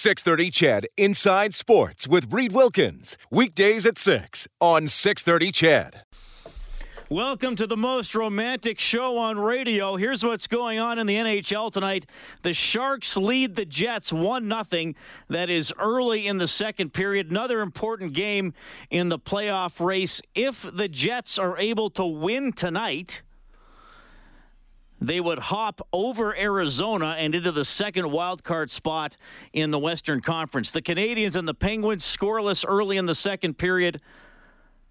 630 Ched Inside Sports with Reed Wilkins. Weekdays at 6 on 630 Ched. Welcome to the most romantic show on radio. Here's what's going on in the NHL tonight. The Sharks lead the Jets 1 0. That is early in the second period. Another important game in the playoff race. If the Jets are able to win tonight, they would hop over Arizona and into the second wild card spot in the Western Conference. The Canadiens and the Penguins scoreless early in the second period.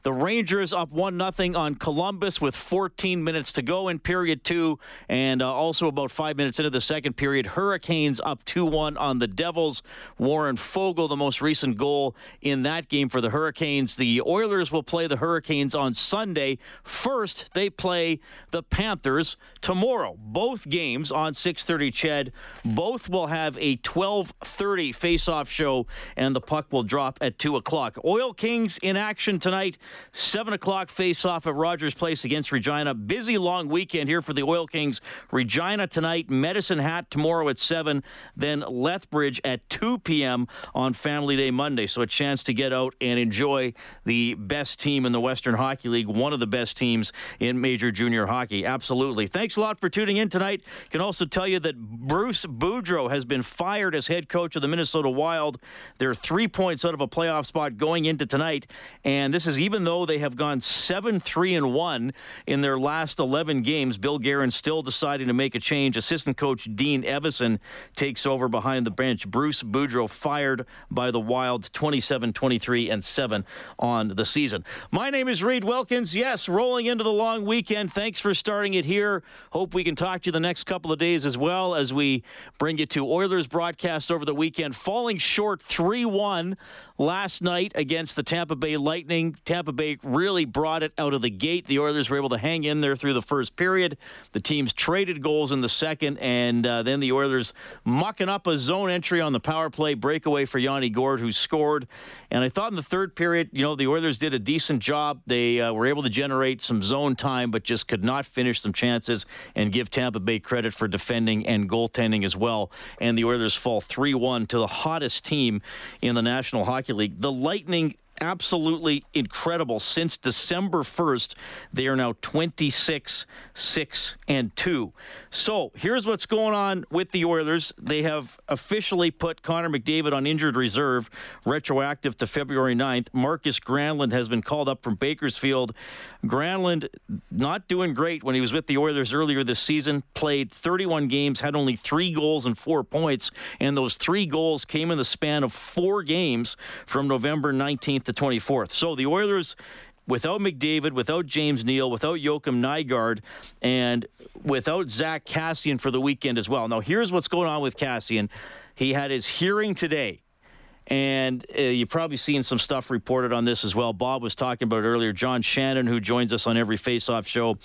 The Rangers up 1 0 on Columbus with 14 minutes to go in period two. And uh, also about five minutes into the second period, Hurricanes up 2 1 on the Devils. Warren Foegele, the most recent goal in that game for the Hurricanes. The Oilers will play the Hurricanes on Sunday. First, they play the Panthers tomorrow. Both games on 6:30 Ched. Both will have a 12:30 face-off show, and the puck will drop at 2 o'clock. Oil Kings in action tonight. 7 o'clock face off at Rogers Place against Regina. Busy long weekend here for the Oil Kings. Regina tonight, Medicine Hat tomorrow at 7, then Lethbridge at 2 p.m. on Family Day Monday. So a chance to get out and enjoy the best team in the Western Hockey League, one of the best teams in Major Junior Hockey. Absolutely. Thanks a lot for tuning in tonight. Can also tell you that Bruce Boudreau has been fired as head coach of the Minnesota Wild. They're three points out of a playoff spot going into tonight, and this is even even though they have gone 7 3 and 1 in their last 11 games, Bill Guerin still deciding to make a change. Assistant coach Dean Evason takes over behind the bench. Bruce Boudreau fired by the Wild 27 23 and 7 on the season. My name is Reed Wilkins. Yes, rolling into the long weekend. Thanks for starting it here. Hope we can talk to you the next couple of days as well as we bring you to Oilers broadcast over the weekend. Falling short 3 1 last night against the Tampa Bay Lightning. Tampa Bay really brought it out of the gate. The Oilers were able to hang in there through the first period. The teams traded goals in the second, and uh, then the Oilers mucking up a zone entry on the power play breakaway for Yanni Gourde, who scored. And I thought in the third period, you know, the Oilers did a decent job. They uh, were able to generate some zone time, but just could not finish some chances and give Tampa Bay credit for defending and goaltending as well. And the Oilers fall 3 1 to the hottest team in the National Hockey League. The Lightning absolutely incredible. Since December 1st, they are now 26, 6, and 2. So here's what's going on with the Oilers. They have officially put Connor McDavid on injured reserve, retroactive to February 9th. Marcus Granlund has been called up from Bakersfield. Granlund not doing great when he was with the Oilers earlier this season. Played 31 games, had only three goals and four points, and those three goals came in the span of four games from November 19th to 24th. So the Oilers without McDavid, without James Neal, without Joakim Nygard, and without Zack Kassian for the weekend as well. Now, here's what's going on with Kassian. He had his hearing today. And uh, you've probably seen some stuff reported on this as well. Bob was talking about it earlier. John Shannon, who joins us on every face-off show,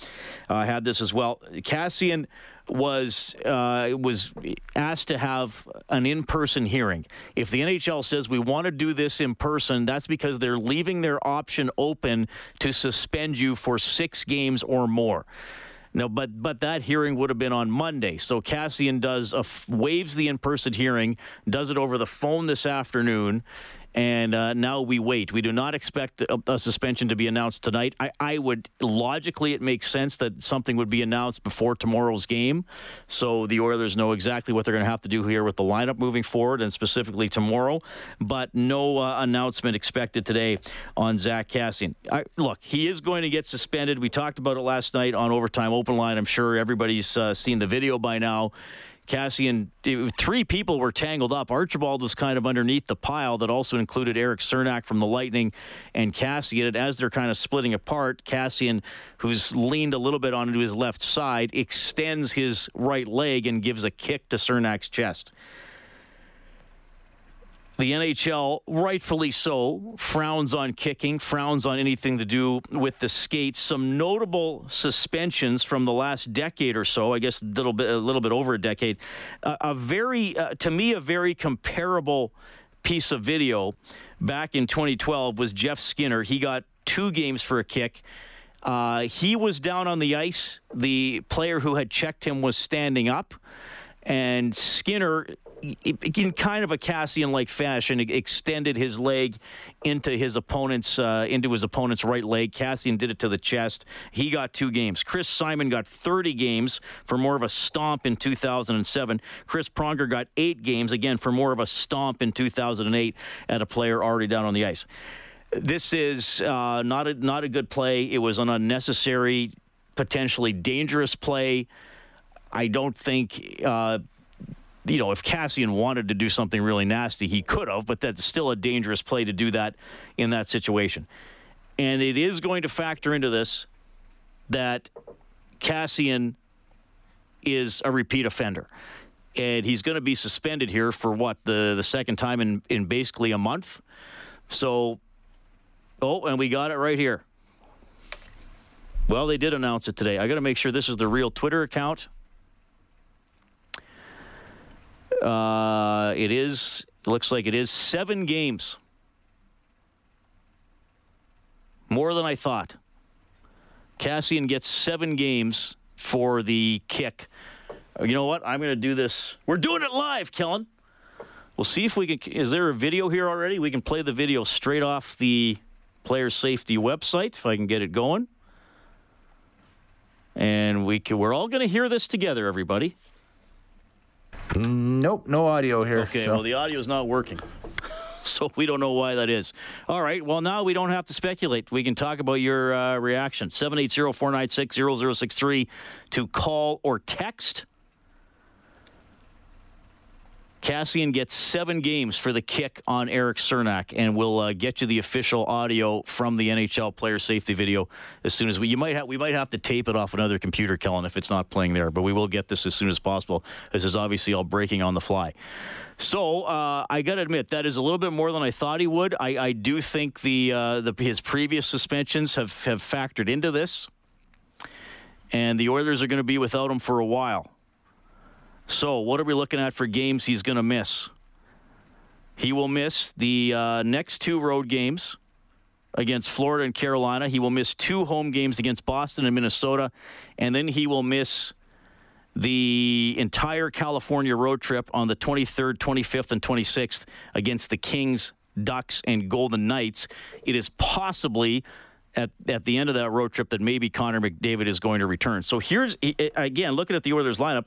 uh, had this as well. Kassian was uh, was asked to have an in-person hearing. If the NHL says we want to do this in person, that's because they're leaving their option open to suspend you for six games or more. No, but but that hearing would have been on Monday. So Kassian does a, waives the in-person hearing, does it over the phone this afternoon, and uh, now we wait. We do not expect a, a, suspension to be announced tonight. I, I would logically it makes sense that something would be announced before tomorrow's game, so the Oilers know exactly what they're going to have to do here with the lineup moving forward, and specifically tomorrow. But no uh, announcement expected today on Zack Kassian. I, look, he is going to get suspended. We talked about it last night on Overtime Open Line. I'm sure everybody's uh, seen the video by now. Kassian, three people were tangled up. Archibald was kind of underneath the pile that also included Eric Cernak from the Lightning and Kassian. And as they're kind of splitting apart, Kassian, who's leaned a little bit onto his left side, extends his right leg and gives a kick to Cernak's chest. The NHL, rightfully so, frowns on kicking, frowns on anything to do with the skates. Some notable suspensions from the last decade or so, I guess a little bit, a little bit over a decade. Uh, a very, uh, to me, a very comparable piece of video back in 2012 was Jeff Skinner. He got two games for a kick. Uh, he was down on the ice. The player who had checked him was standing up, and Skinner in kind of a Kassian like fashion, extended his leg into his opponent's uh, into his opponent's right leg. Kassian did it to the chest. He got two games. Chris Simon got 30 games for more of a stomp in 2007. Chris Pronger got eight games again for more of a stomp in 2008 at a player already down on the ice. This is uh, not a not a good play. It was an unnecessary, potentially dangerous play. I don't think. Uh, you know, if Kassian wanted to do something really nasty, he could have, but that's still a dangerous play to do that in that situation. And it is going to factor into this that Kassian is a repeat offender. And he's going to be suspended here for what, the, the second time in, in basically a month? So, oh, and we got it right here. Well, they did announce it today. I got to make sure this is the real Twitter account. Uh, it is. It looks like it is seven games. More than I thought. Kassian gets seven games for the kick. You know what? I'm going to do this. We're doing it live, Kellen. We'll see if we can. Is there a video here already? We can play the video straight off the player safety website if I can get it going. And we can, we're all going to hear this together, everybody. Nope, no audio here. Okay, so. well, the audio is not working. so we don't know why that is. All right, well, now we don't have to speculate. We can talk about your uh, reaction. 780 496 0063 to call or text. Kassian gets seven games for the kick on Eric Cernak, and we'll uh, get you the official audio from the NHL player safety video as soon as we. You might have we might have to tape it off another computer, Kellen, if it's not playing there. But we will get this as soon as possible. This is obviously all breaking on the fly. So uh, I got to admit that is a little bit more than I thought he would. I, I do think the, uh, the his previous suspensions have have factored into this, and the Oilers are going to be without him for a while. So, what are we looking at for games he's going to miss? He will miss the uh, next two road games against Florida and Carolina. He will miss two home games against Boston and Minnesota. And then he will miss the entire California road trip on the 23rd, 25th, and 26th against the Kings, Ducks, and Golden Knights. It is possibly at, at the end of that road trip that maybe Connor McDavid is going to return. So here's, again, looking at the Oilers lineup,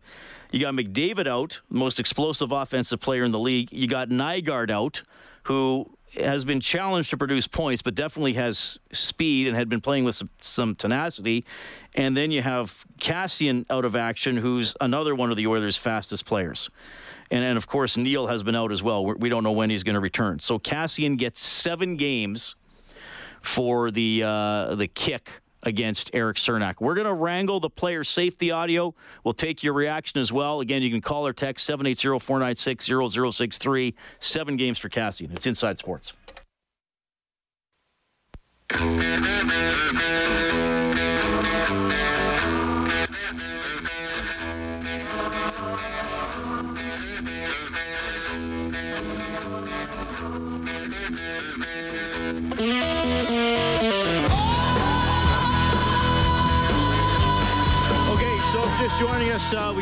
you got McDavid out, most explosive offensive player in the league. You got Nygard out, who has been challenged to produce points, but definitely has speed and had been playing with some, some tenacity. And then you have Kassian out of action, who's another one of the Oilers' fastest players. And, and of course, Neal has been out as well. We're, we do not know when he's going to return. So Kassian gets seven games for the uh, the kick against Eric Cernak. We're going to wrangle the player safety audio. We'll take your reaction as well. Again, you can call or text 780-496-0063. Seven games for Kassian. It's Inside Sports.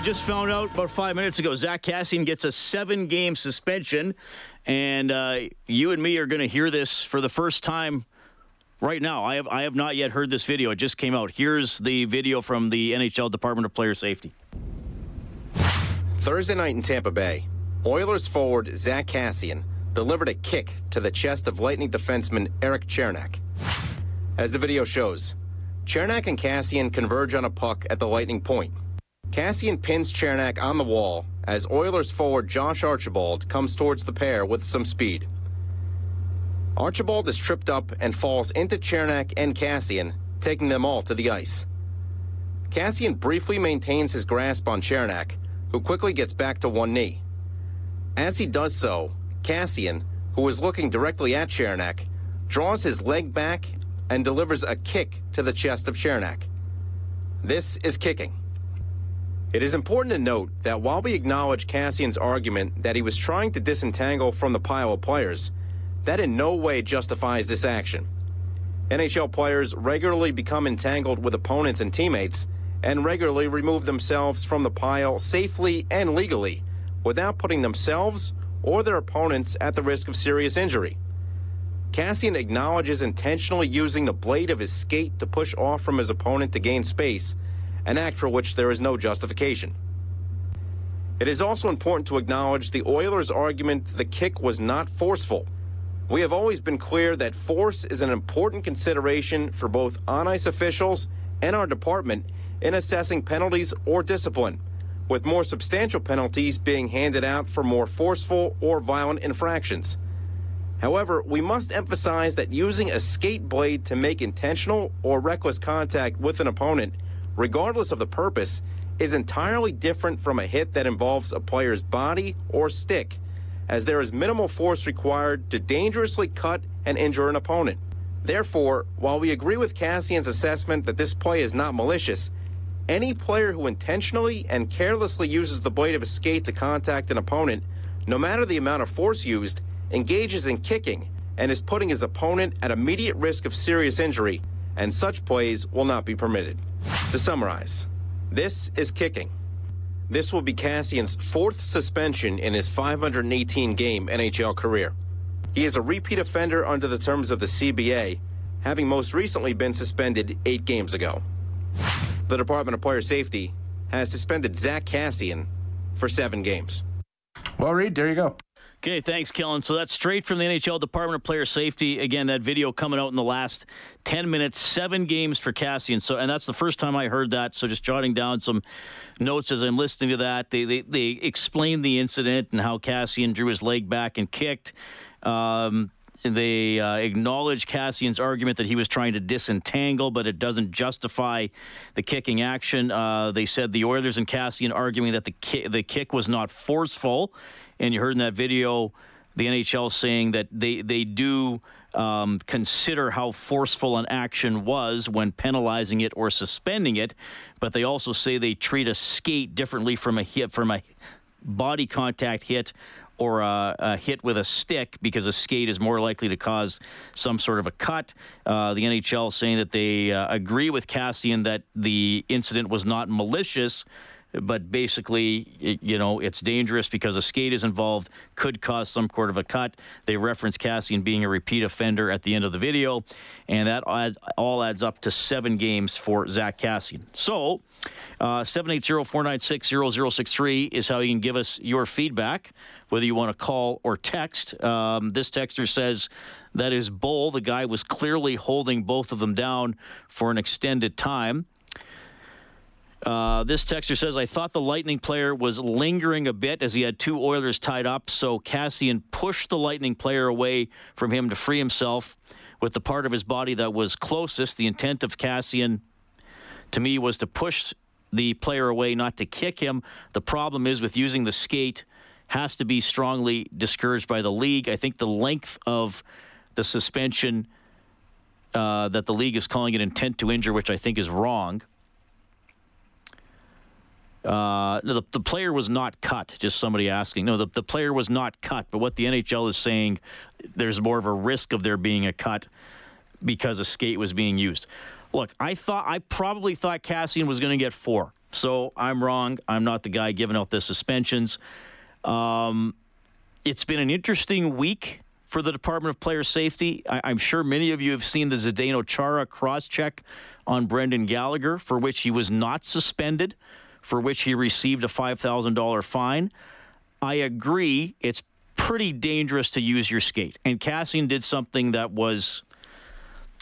Just found out about five minutes ago Zack Kassian gets a seven game suspension. And uh, you and me are going to hear this for the first time right now. I have, I have not yet heard this video. It just came out. Here's the video from the NHL Department of Player Safety. Thursday night in Tampa Bay, Oilers forward Zack Kassian delivered a kick to the chest of Lightning defenseman Eric Cernak. As the video shows, Cernak and Kassian converge on a puck at the Lightning point. Kassian pins Cernak on the wall as Oilers forward Josh Archibald comes towards the pair with some speed. Archibald is tripped up and falls into Cernak and Kassian, taking them all to the ice. Kassian briefly maintains his grasp on Cernak, who quickly gets back to one knee. As he does so, Kassian, who is looking directly at Cernak, draws his leg back and delivers a kick to the chest of Cernak. This is kicking. It is important to note that while we acknowledge Kassian's argument that he was trying to disentangle from the pile of players, that in no way justifies this action. NHL players regularly become entangled with opponents and teammates and regularly remove themselves from the pile safely and legally without putting themselves or their opponents at the risk of serious injury. Kassian acknowledges intentionally using the blade of his skate to push off from his opponent to gain space, an act for which there is no justification. It is also important to acknowledge the Oilers' argument the kick was not forceful. We have always been clear that force is an important consideration for both on ice officials and our department in assessing penalties or discipline, with more substantial penalties being handed out for more forceful or violent infractions. However, we must emphasize that using a skate blade to make intentional or reckless contact with an opponent, regardless of the purpose, is entirely different from a hit that involves a player's body or stick, as there is minimal force required to dangerously cut and injure an opponent. Therefore, while we agree with Kassian's assessment that this play is not malicious, any player who intentionally and carelessly uses the blade of a skate to contact an opponent, no matter the amount of force used, engages in kicking and is putting his opponent at immediate risk of serious injury, and such plays will not be permitted. To summarize, this is kicking. This will be Kassian's fourth suspension in his 518 game NHL career. He is a repeat offender under the terms of the CBA, having most recently been suspended eight games ago. The Department of Player Safety has suspended Zack Kassian for seven games. Well, Reed, there you go. Okay, thanks, Kellen. So that's straight from the NHL Department of Player Safety. Again, that video coming out in the last 10 minutes, seven games for Kassian. So, and that's the first time I heard that. So just jotting down some notes as I'm listening to that. They, they, they explained the incident and how Kassian drew his leg back and kicked. Um, they uh, acknowledge Kassian's argument that he was trying to disentangle, but it doesn't justify the kicking action. Uh, they said the Oilers and Kassian arguing that the ki- the kick was not forceful and you heard in that video the NHL saying that they they do um, consider how forceful an action was when penalizing it or suspending it, but they also say they treat a skate differently from a hit from a body contact hit or a, a, hit with a stick because a skate is more likely to cause some sort of a cut. Uh, the NHL saying that they uh, agree with Kassian that the incident was not malicious but basically, you know, it's dangerous because a skate is involved, could cause some sort of a cut. They reference Kassian being a repeat offender at the end of the video, and that all adds up to seven games for Zack Kassian. So, uh, 780-496-0063 is how you can give us your feedback, whether you want to call or text. Um, this texter says that is bull. The guy was clearly holding both of them down for an extended time. Uh, this texter says, I thought the Lightning player was lingering a bit as he had two Oilers tied up, so Kassian pushed the Lightning player away from him to free himself with the part of his body that was closest. The intent of Kassian, to me, was to push the player away, not to kick him. The problem is with using the skate has to be strongly discouraged by the league. I think the length of the suspension uh, that the league is calling it intent to injure, which I think is wrong. Uh, no, the, the player was not cut. Just somebody asking. No, the, the player was not cut. But what the NHL is saying, there's more of a risk of there being a cut because a skate was being used. Look, I thought I probably thought Kassian was going to get four. So I'm wrong. I'm not the guy giving out the suspensions. Um, it's been an interesting week for the Department of Player Safety. I, am sure many of you have seen the Zdeno Chara cross check on Brendan Gallagher, for which he was not suspended for which he received a $5,000 fine. I agree, it's pretty dangerous to use your skate. And Kassian did something that was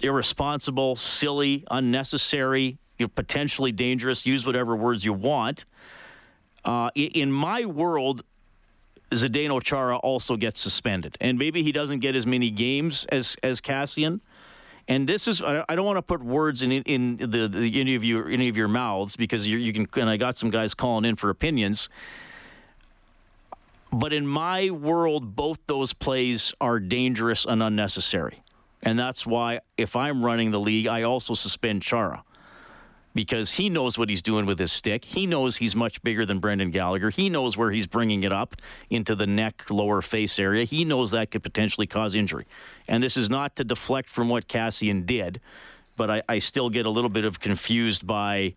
irresponsible, silly, unnecessary, you know, potentially dangerous. Use whatever words you want. Uh, in my world, Zdeno Chara also gets suspended, and maybe he doesn't get as many games as as Kassian. And this is I don't want to put words in in the, the any of your any of your mouths because you can. And I got some guys calling in for opinions. But in my world, both those plays are dangerous and unnecessary. And that's why, if I'm running the league, I also suspend Chara because he knows what he's doing with his stick. He knows he's much bigger than Brendan Gallagher. He knows where he's bringing it up into the neck, lower face area. He knows that could potentially cause injury. And this is not to deflect from what Kassian did, but I, I still get a little bit of confused by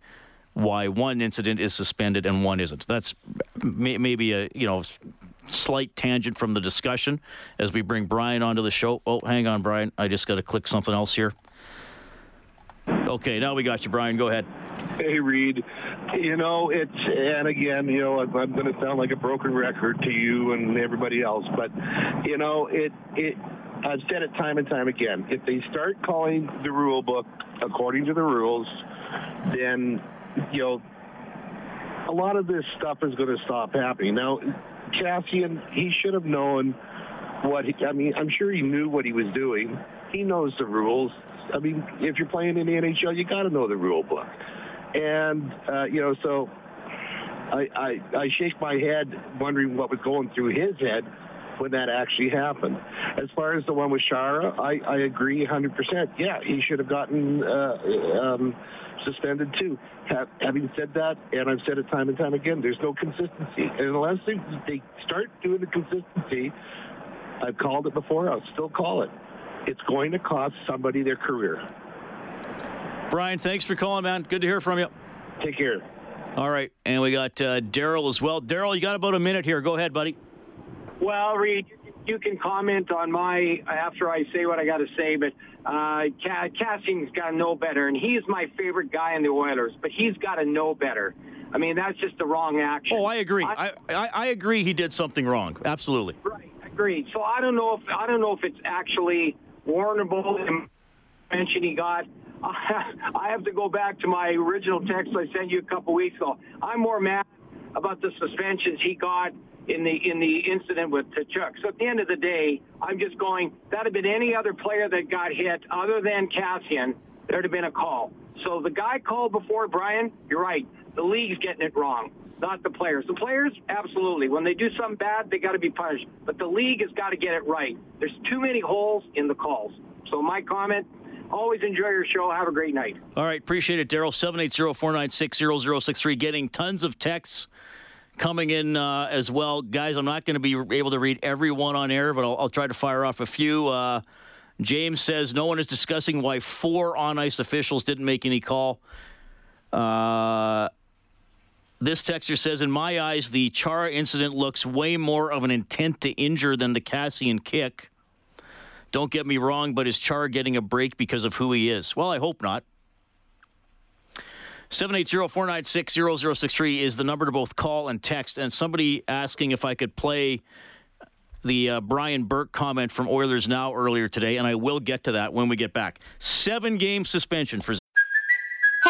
why one incident is suspended and one isn't. That's may, maybe a you know slight tangent from the discussion as we bring Brian onto the show. Oh, hang on, Brian. I just got to click something else here. Okay, now we got you, Brian. Go ahead. Hey, Reed. You know, it's, and again, you know, I'm, I'm going to sound like a broken record to you and everybody else, but, you know, it, it, I've said it time and time again. If they start calling the rule book according to the rules, then, you know, a lot of this stuff is going to stop happening. Now, Kassian, he should have known what he, I mean, I'm sure he knew what he was doing. He knows the rules. I mean, if you're playing in the NHL, you got to know the rule book. And, uh, you know, so I, I, I shake my head wondering what was going through his head when that actually happened. As far as the one with Chara, I, I agree 100%. Yeah, he should have gotten uh, um, suspended too. Have, having said that, and I've said it time and time again, there's no consistency. And unless they, they start doing the consistency, I've called it before, I'll still call it. It's going to cost somebody their career. Brian, thanks for calling, man. Good to hear from you. Take care. All right, and we got uh, Daryl as well. Daryl, you got about a minute here. Go ahead, buddy. Well, Reed, you can comment on my after I say what I got to say, but uh, Kassian's got to know better, and he's my favorite guy in the Oilers, but he's got to know better. I mean, that's just the wrong action. Oh, I agree. I, I, I agree. He did something wrong. Absolutely. Right. So I don't know if I don't know if it's actually warrantable. Mention he got. I have to go back to my original text I sent you a couple weeks ago. I'm more mad about the suspensions he got in the in the incident with Tkachuk. So at the end of the day, I'm just going. That had been any other player that got hit other than Kassian. There'd have been a call. So the guy called before Brian. You're right. The league's getting it wrong, not the players. The players, absolutely. When they do something bad, they got to be punished. But the league has got to get it right. There's too many holes in the calls. So my comment. Always enjoy your show. Have a great night. All right. Appreciate it, Daryl. 780 496 0063. Getting tons of texts coming in uh, as well. Guys, I'm not going to be able to read every one on air, but I'll, I'll try to fire off a few. Uh, James says no one is discussing why four on ice officials didn't make any call. Uh, this texter says, in my eyes, the Chara incident looks way more of an intent to injure than the Kassian kick. Don't get me wrong, but is Chara getting a break because of who he is? Well, I hope not. 780-496-0063 is the number to both call and text. And somebody asking if I could play the uh, Brian Burke comment from Oilers Now earlier today, and I will get to that when we get back. Seven game suspension for.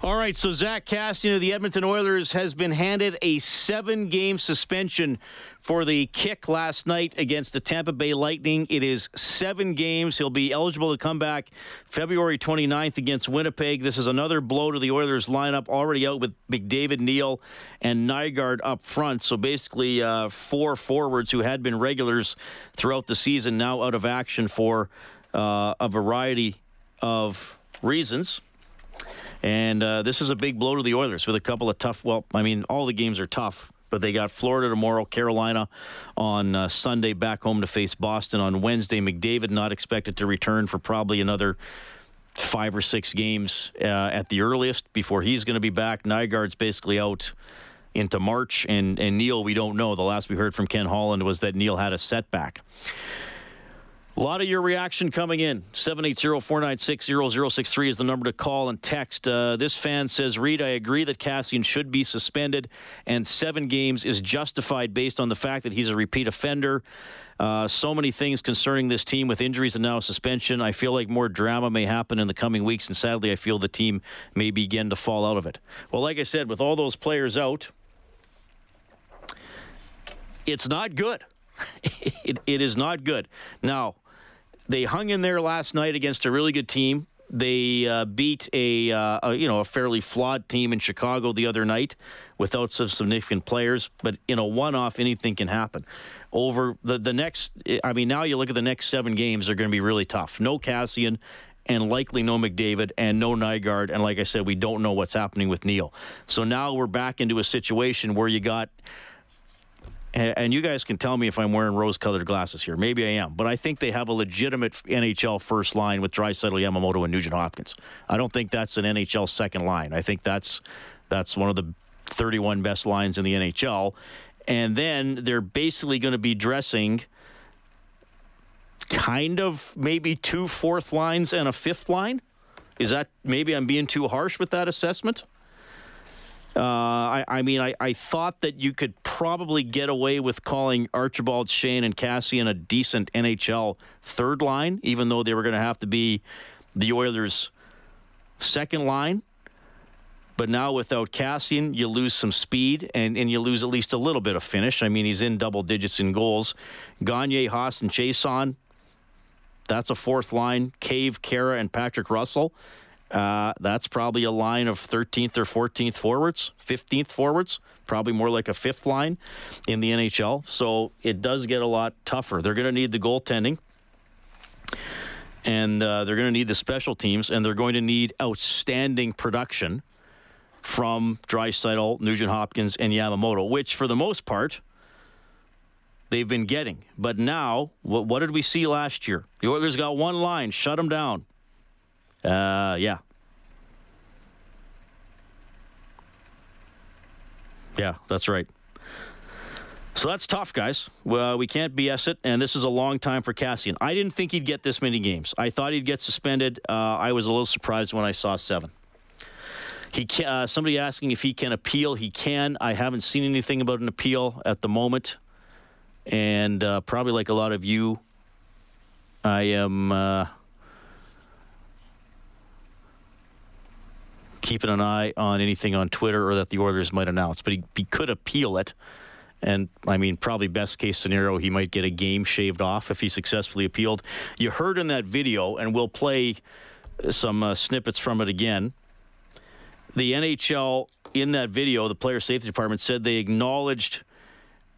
All right, so Zack Kassian of the Edmonton Oilers has been handed a seven game suspension for the kick last night against the Tampa Bay Lightning. It is seven games. He'll be eligible to come back February 29th against Winnipeg. This is another blow to the Oilers lineup, already out with McDavid, Neal, and Nygard up front. So basically, uh, four forwards who had been regulars throughout the season now out of action for uh, a variety of reasons. And uh, this is a big blow to the Oilers with a couple of tough. Well, I mean, all the games are tough, but they got Florida tomorrow, Carolina on uh, Sunday, back home to face Boston on Wednesday. McDavid not expected to return for probably another five or six games uh, at the earliest before he's going to be back. Nygard's basically out into March, and and Neal we don't know. The last we heard from Ken Holland was that Neal had a setback. A lot of your reaction coming in. 780-496-0063 is the number to call and text. Uh, this fan says, Reed, I agree that Kassian should be suspended, and seven games is justified based on the fact that he's a repeat offender. Uh, so many things concerning this team with injuries and now suspension. I feel like more drama may happen in the coming weeks, and sadly, I feel the team may begin to fall out of it. Well, like I said, with all those players out, it's not good. it, it is not good. Now, they hung in there last night against a really good team. They uh, beat a, uh, a, you know a fairly flawed team in Chicago the other night without some significant players. But in a one-off, anything can happen. Over the the next, I mean, now you look at the next seven games; they're going to be really tough. No Kassian, and likely no McDavid, and no Nygard. And like I said, we don't know what's happening with Neal. So now we're back into a situation where you got and you guys can tell me if I'm wearing rose-colored glasses here. Maybe I am, but I think they have a legitimate NHL first line with Draisaitl, Yamamoto, and Nugent Hopkins. I don't think that's an NHL second line. I think that's that's one of the 31 best lines in the NHL. And then they're basically going to be dressing kind of maybe two fourth lines and a fifth line. Is that maybe I'm being too harsh with that assessment? Uh, I, I, mean, I, I, thought that you could probably get away with calling Archibald Sheahan, and Kassian a decent NHL third line, even though they were going to have to be the Oilers' second line. But now without Kassian, you lose some speed and, and you lose at least a little bit of finish. I mean, he's in double digits in goals. Gagne, Haas, and Chiasson, that's a fourth line. Cave, Khaira, and Patrick Russell. Uh, that's probably a line of 13th or 14th forwards, 15th forwards, probably more like a fifth line in the NHL. So it does get a lot tougher. They're going to need the goaltending, and uh, they're going to need the special teams, and they're going to need outstanding production from Draisaitl, Nugent Hopkins, and Yamamoto, which for the most part they've been getting. But now, what, what did we see last year? The Oilers got one line, shut them down. Uh, yeah. Yeah, that's right. So that's tough, guys. Well, we can't BS it, and this is a long time for Kassian. I didn't think he'd get this many games. I thought he'd get suspended. Uh, I was a little surprised when I saw seven. He can, uh, somebody asking if he can appeal. He can. I haven't seen anything about an appeal at the moment, and uh, probably like a lot of you, I am keeping an eye on anything on Twitter or that the Oilers might announce. But he, he could appeal it. And I mean, probably best case scenario, he might get a game shaved off if he successfully appealed. You heard in that video, and we'll play some uh, snippets from it again. The NHL in that video, the player safety department said they acknowledged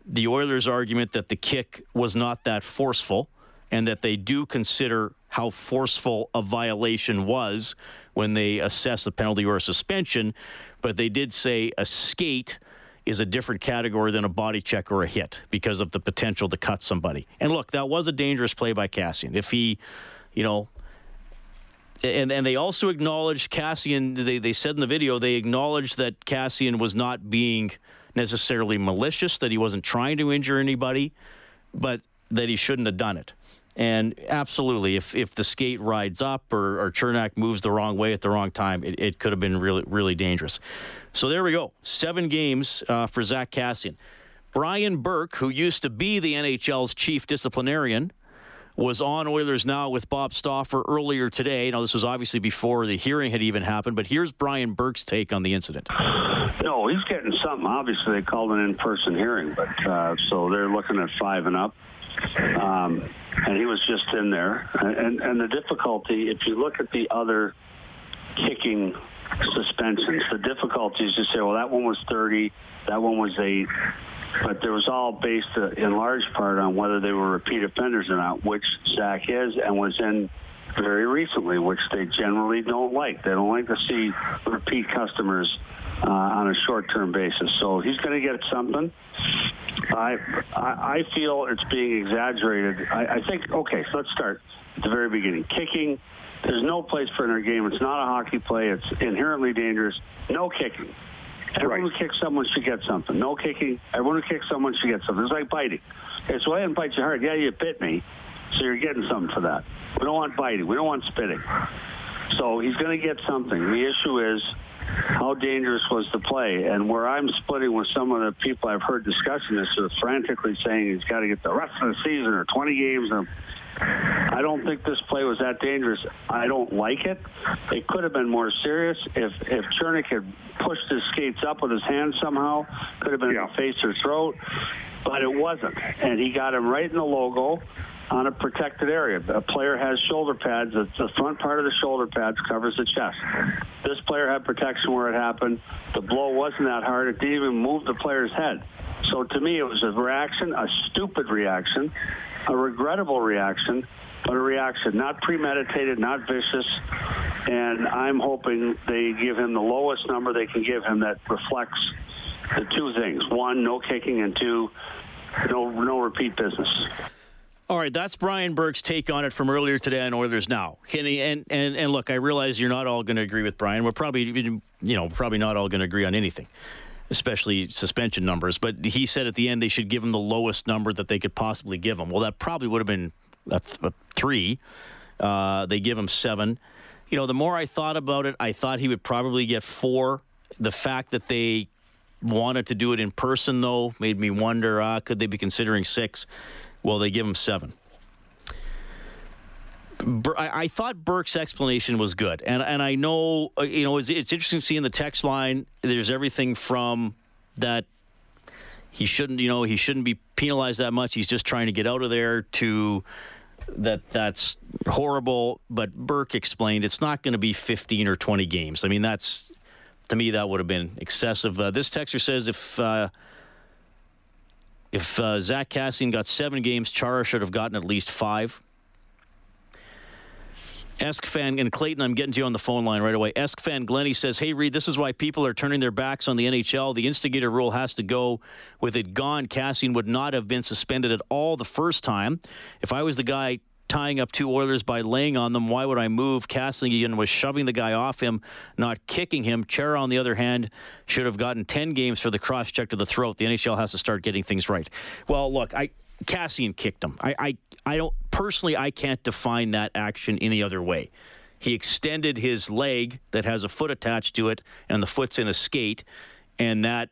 the Oilers' argument that the kick was not that forceful and that they do consider how forceful a violation was when they assess a penalty or a suspension, but they did say a skate is a different category than a body check or a hit because of the potential to cut somebody. And look, that was a dangerous play by Kassian. If he, you know, and and they also acknowledged Kassian. They they said in the video they acknowledged that Kassian was not being necessarily malicious, that he wasn't trying to injure anybody, but that he shouldn't have done it. And absolutely, if, if the skate rides up or, or Cernak moves the wrong way at the wrong time, it, it could have been really, really dangerous. So there we go. Seven games uh, for Zack Kassian. Brian Burke, who used to be the NHL's chief disciplinarian, was on Oilers Now with Bob Stauffer earlier today. Now, this was obviously before the hearing had even happened, but here's Brian Burke's take on the incident. No, he's getting something. Obviously, they called an in-person hearing, but uh, so they're looking at five and up. Um, and he was just in there. And, and the difficulty, if you look at the other kicking suspensions, the difficulty is to say, well, that one was 30, that one was 8. But there was all based uh, in large part on whether they were repeat offenders or not, which Zack is and was in very recently, which they generally don't like. They don't like to see repeat customers uh, on a short-term basis. So he's going to get something. I, I feel it's being exaggerated. I, I think okay. So let's start at the very beginning. Kicking. There's no place for in our game. It's not a hockey play. It's inherently dangerous. No kicking. Everyone right. who kicks someone should get something. No kicking. Everyone who kicks someone should get something. It's like biting. Okay, so I didn't bite you hard. Yeah, you bit me. So you're getting something for that. We don't want biting. We don't want spitting. So he's going to get something. The issue is how dangerous was the play? And where I'm splitting with some of the people I've heard discussing this are frantically saying he's got to get the rest of the season or 20 games. And I don't think this play was that dangerous. I don't like it. It could have been more serious if if Cernak had pushed his skates up with his hand somehow. Could have been yeah. in the face or throat, but it wasn't. And he got him right in the logo. On a protected area. A player has shoulder pads. The front part of the shoulder pads covers the chest. This player had protection where it happened. The blow wasn't that hard. It didn't even move the player's head. So to me, it was a reaction, a stupid reaction, a regrettable reaction, but a reaction, not premeditated, not vicious. And I'm hoping they give him the lowest number they can give him that reflects the two things: one, no kicking, and two, no no repeat business. All right, that's Brian Burke's take on it from earlier today on Oilers Now. And and and, look, I realize you're not all going to agree with Brian. We're probably you know probably not all going to agree on anything, especially suspension numbers. But he said at the end they should give him the lowest number that they could possibly give him. Well, that probably would have been a, th- a three. Uh, they give him seven. You know, the more I thought about it, I thought he would probably get four. The fact that they wanted to do it in person, though, made me wonder uh, could they be considering six? Well, they give him seven. I, thought Burke's explanation was good, and and I know uh, you know it's, it's interesting to see in the text line. There's everything from that he shouldn't you know he shouldn't be penalized that much. He's just trying to get out of there. To that that's horrible. But Burke explained it's not going to be 15 or 20 games. I mean that's to me that would have been excessive. Uh, this texter says if. Uh, if uh, Zack Kassian got seven games, Chara should have gotten at least five. Esk fan and Clayton, I'm getting to you on the phone line right away. Esk fan Glenny says, "Hey Reed, this is why people are turning their backs on the NHL. The instigator rule has to go. With it gone, Kassian would not have been suspended at all the first time. If I was the guy tying up two Oilers by laying on them. Why would I move? Kassian was shoving the guy off him, not kicking him. Chara, on the other hand, should have gotten 10 games for the cross check to the throat. The NHL has to start getting things right. Well, look, I Kassian kicked him. I, I, I don't personally. I can't define that action any other way. He extended his leg that has a foot attached to it, and the foot's in a skate, and that,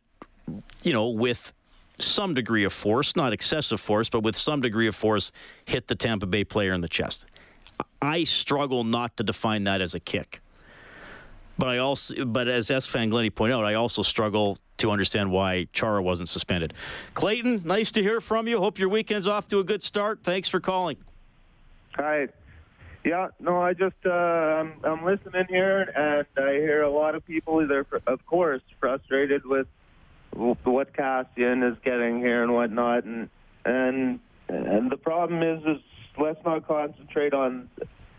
you know, with some degree of force, not excessive force, but with some degree of force, hit the Tampa Bay player in the chest. I struggle not to define that as a kick. But I also, but as Esk fan Glenny pointed out, I also struggle to understand why Chara wasn't suspended. Clayton, nice to hear from you. Hope your weekend's off to a good start. Thanks for calling. Hi. Yeah, no, I just uh, I'm I'm listening here, and I hear a lot of people. They're of course frustrated with what Kassian is getting here and whatnot, and and and the problem is is let's not concentrate on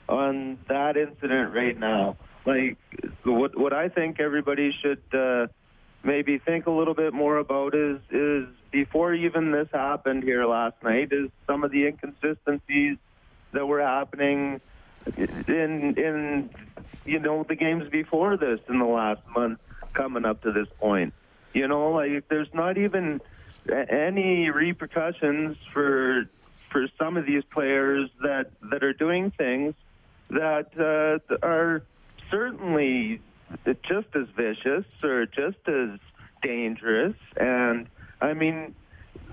on that incident right now. Like what what I think everybody should uh, maybe think a little bit more about is is before even this happened here last night is some of the inconsistencies that were happening in in you know the games before this in the last month coming up to this point. You know, like there's not even any repercussions for for some of these players that that are doing things that uh, are certainly just as vicious or just as dangerous. And I mean,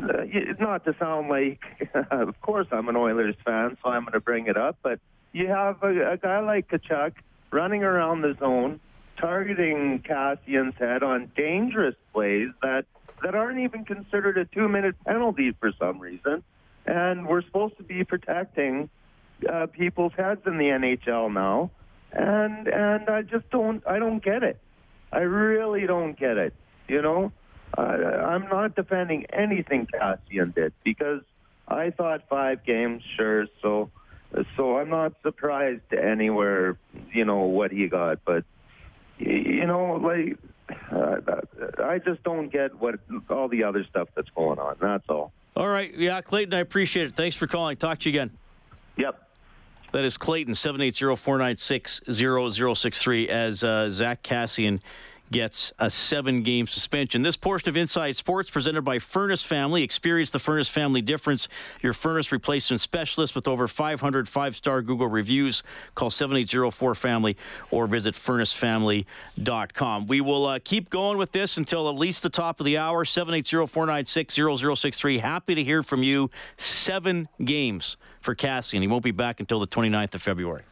uh, not to sound like, of course, I'm an Oilers fan, so I'm going to bring it up. But you have a, a guy like Tkachuk running around the zone, targeting Kassian's head on dangerous plays that that aren't even considered a two-minute penalty for some reason, and we're supposed to be protecting uh, people's heads in the NHL now, and and I just don't I don't get it. I really don't get it. You know, uh, I'm not defending anything Kassian did because I thought five games, sure. So, so I'm not surprised anywhere, you know, what he got. But you know, like uh, I just don't get what all the other stuff that's going on. That's all. All right, yeah, Clayton, I appreciate it. Thanks for calling. Talk to you again. Yep. That is Clayton, 780-496-0063 as uh, Zack Kassian gets a seven game suspension. This portion of Inside Sports presented by Furnace Family. Experience the Furnace Family difference. Your furnace replacement specialist with over 500 five star Google reviews. Call 7804 Family or visit furnacefamily.com. We will uh, keep going with this until at least the top of the hour. 780 496 0063. Happy to hear from you. Seven games for Cassie, and He won't be back until the 29th of February.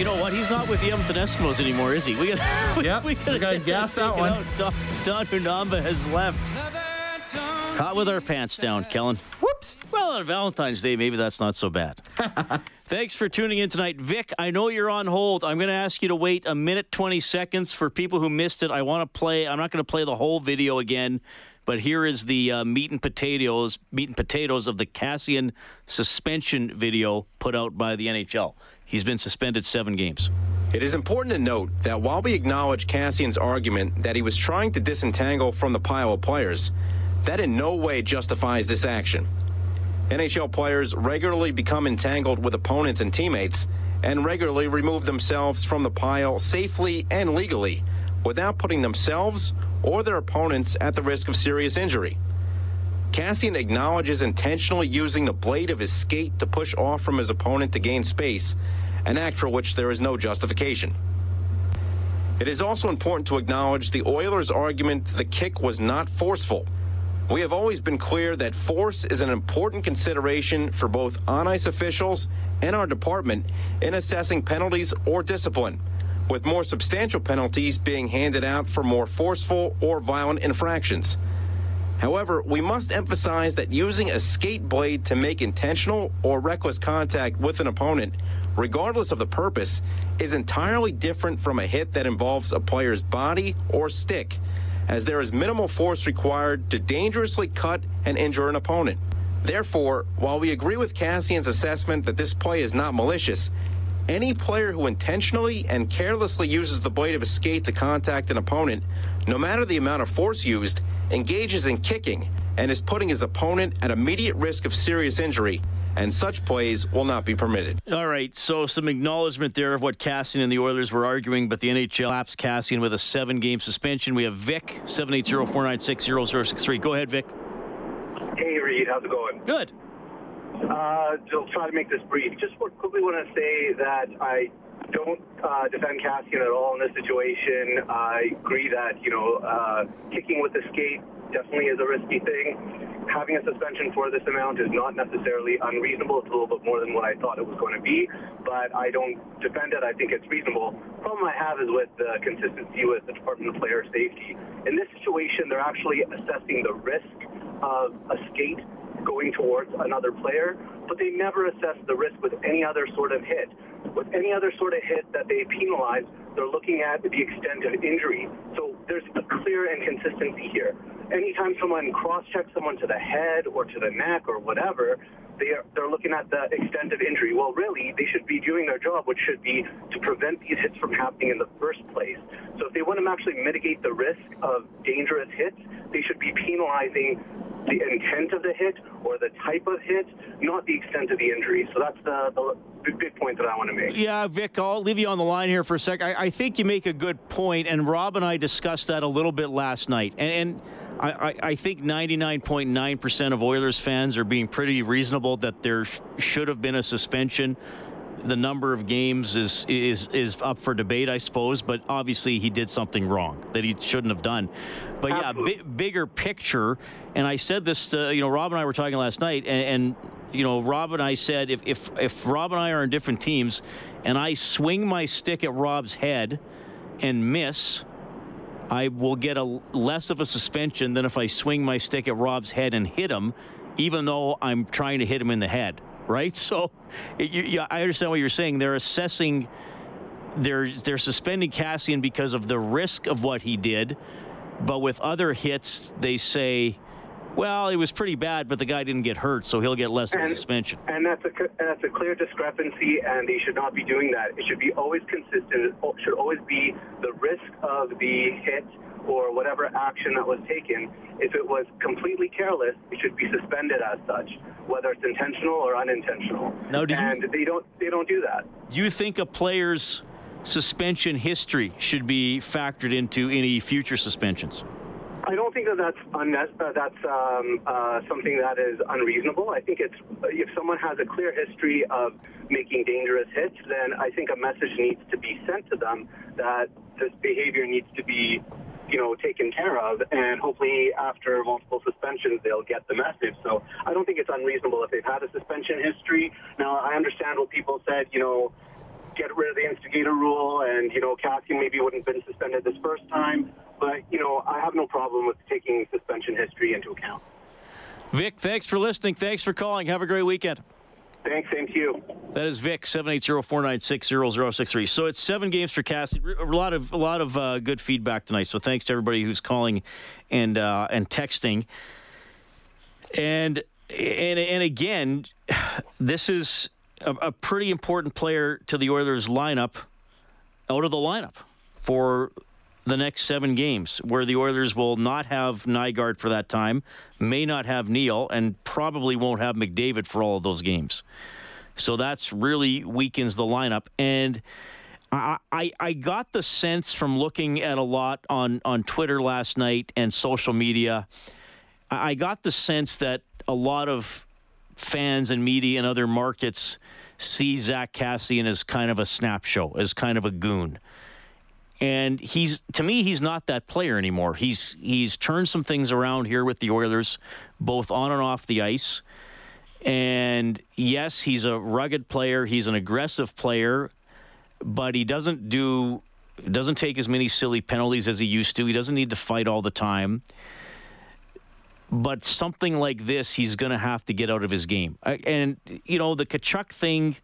You know what? He's not with the Edmonton Eskimos anymore, is he? We got. We, Yep, we gotta gas that taken one. Don, Don Unamba has left. Caught with our pants down, Kellen. Whoops. Well, on Valentine's Day, maybe that's not so bad. Thanks for tuning in tonight. Vic, I know you're on hold. I'm going to ask you to wait a minute 20 seconds for people who missed it. I want to play, I'm not going to play the whole video again, but here is the uh, meat and potatoes, meat and potatoes of the Kassian suspension video put out by the NHL. He's been suspended seven games. It is important to note that while we acknowledge Kassian's argument that he was trying to disentangle from the pile of players, that in no way justifies this action. NHL players regularly become entangled with opponents and teammates and regularly remove themselves from the pile safely and legally without putting themselves or their opponents at the risk of serious injury. Kassian acknowledges intentionally using the blade of his skate to push off from his opponent to gain space, an act for which there is no justification. It is also important to acknowledge the Oilers' argument that the kick was not forceful. We have always been clear that force is an important consideration for both on ice officials and our department in assessing penalties or discipline, with more substantial penalties being handed out for more forceful or violent infractions. However, we must emphasize that using a skate blade to make intentional or reckless contact with an opponent, regardless of the purpose, is entirely different from a hit that involves a player's body or stick, as there is minimal force required to dangerously cut and injure an opponent. Therefore, while we agree with Kassian's assessment that this play is not malicious, any player who intentionally and carelessly uses the blade of a skate to contact an opponent, no matter the amount of force used, engages in kicking and is putting his opponent at immediate risk of serious injury, and such plays will not be permitted. All right, so some acknowledgement there of what Kassian and the Oilers were arguing, but the NHL laps Kassian with a seven game suspension. We have Vic, 780 496 0063. Go ahead, Vic. Hey, Reed, how's it going? Good. Uh, I'll try to make this brief. Just quickly want to say that I don't uh, defend Kassian at all in this situation. I agree that, you know, uh, kicking with the skate definitely is a risky thing. Having a suspension for this amount is not necessarily unreasonable. It's a little bit more than what I thought it was going to be, but I don't defend it. I think it's reasonable. problem I have is with the consistency with the Department of Player Safety. In this situation, they're actually assessing the risk of a skate going towards another player, but they never assess the risk with any other sort of hit. With any other sort of hit that they penalize, they're looking at the extent of injury. So there's a clear inconsistency here. Anytime someone cross-checks someone to the head or to the neck or whatever, they are, they're looking at the extent of injury. Well, really, they should be doing their job, which should be to prevent these hits from happening in the first place. So if they want to actually mitigate the risk of dangerous hits, they should be penalizing the intent of the hit or the type of hit, not the extent of the injury. So that's the, the big, point that I want to make. Yeah, Vic, I'll leave you on the line here for a sec. I, I think you make a good point, and Rob and I discussed that a little bit last night. And, and I, I, think 99.9% of Oilers fans are being pretty reasonable that there sh- should have been a suspension. The number of games is is is up for debate, I suppose, but obviously he did something wrong that he shouldn't have done. But yeah, bi- bigger picture, and I said this to you know Rob and I were talking last night, and, and you know Rob and I said if if if Rob and I are on different teams, and I swing my stick at Rob's head and miss, I will get a less of a suspension than if I swing my stick at Rob's head and hit him, even though I'm trying to hit him in the head. Right? So, it, you, you, I understand what you're saying. They're assessing. They're they're suspending Kassian because of the risk of what he did, but with other hits, they say, well, it was pretty bad, but the guy didn't get hurt, so he'll get less And- suspension. And that's a that's a clear discrepancy, and he should not be doing that. It should be always consistent. It should always be the risk of the hit or whatever action that was taken. If it was completely careless, it should be suspended as such, whether it's intentional or unintentional. Now, do you- and they don't they don't do that. Do you think a player's suspension history should be factored into any future suspensions? I don't think that that's unne- uh, that's um, uh, something that is unreasonable. I think it's if someone has a clear history of making dangerous hits, then I think a message needs to be sent to them that this behavior needs to be, you know, taken care of, and hopefully after multiple suspensions they'll get the message. So I don't think it's unreasonable if they've had a suspension history. Now I understand what people said, you know get rid of the instigator rule, and you know, Kassian maybe wouldn't have been suspended this first time. But you know, I have no problem with taking suspension history into account. Vic, thanks for listening. Thanks for calling. Have a great weekend. Thanks, same to you. That is Vic seven eight zero four nine six zero zero six three. So it's seven games for Cassie. A lot of a lot of uh, good feedback tonight. So thanks to everybody who's calling and uh, and texting. And and and again, this is a, a pretty important player to the Oilers lineup out of the lineup for the next seven games, where the Oilers will not have Nygard for that time, may not have Neal, and probably won't have McDavid for all of those games. So that's really weakens the lineup. And I, I, I got the sense from looking at a lot on, on Twitter last night and social media, I got the sense that a lot of fans and media and other markets see Zack Kassian as kind of a snapshot, as kind of a goon. And he's to me, he's not that player anymore. He's he's turned some things around here with the Oilers, both on and off the ice. And yes, he's a rugged player. He's an aggressive player, but he doesn't do doesn't take as many silly penalties as he used to. He doesn't need to fight all the time. But something like this, he's going to have to get out of his game. And you know, the Tkachuk thing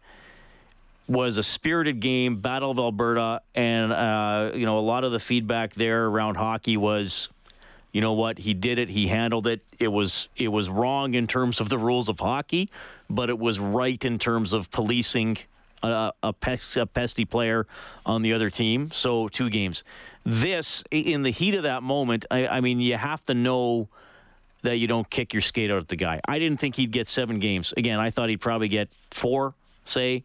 was a spirited game, Battle of Alberta, and uh, you know a lot of the feedback there around hockey was, you know what, he did it, he handled it. It was it was wrong in terms of the rules of hockey, but it was right in terms of policing a, a, a pesty player on the other team. So two games. This in the heat of that moment, I, I mean, you have to know that you don't kick your skate out at the guy. I didn't think he'd get seven games. Again, I thought he'd probably get four, say.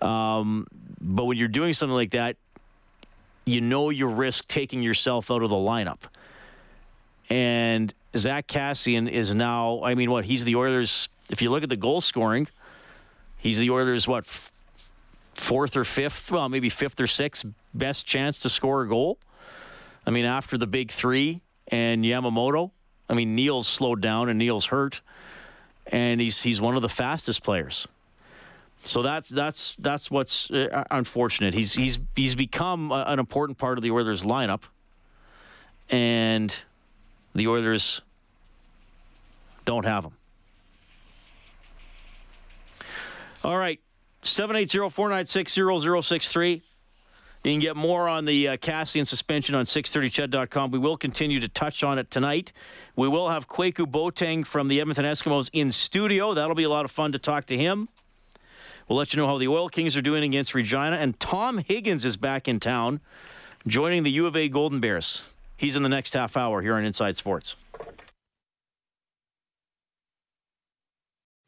Um, but when you're doing something like that, you know you risk taking yourself out of the lineup. And Zack Kassian is now, I mean, what? He's the Oilers. If you look at the goal scoring, he's the Oilers, what, f- fourth or fifth? Well, maybe fifth or sixth best chance to score a goal. I mean, after the big three and Yamamoto, I mean, Neal's slowed down and Neal's hurt, and he's he's one of the fastest players. So that's that's that's what's uh, unfortunate. He's he's he's become an important part of the Oilers lineup, and the Oilers don't have him. All right, seven eight zero four nine six zero zero six three. You can get more on the uh, Kassian suspension on 630ched.com. We will continue to touch on it tonight. We will have Kwaku Boateng from the Edmonton Eskimos in studio. That'll be a lot of fun to talk to him. We'll let you know how the Oil Kings are doing against Regina. And Tom Higgins is back in town, joining the U of A Golden Bears. He's in the next half hour here on Inside Sports.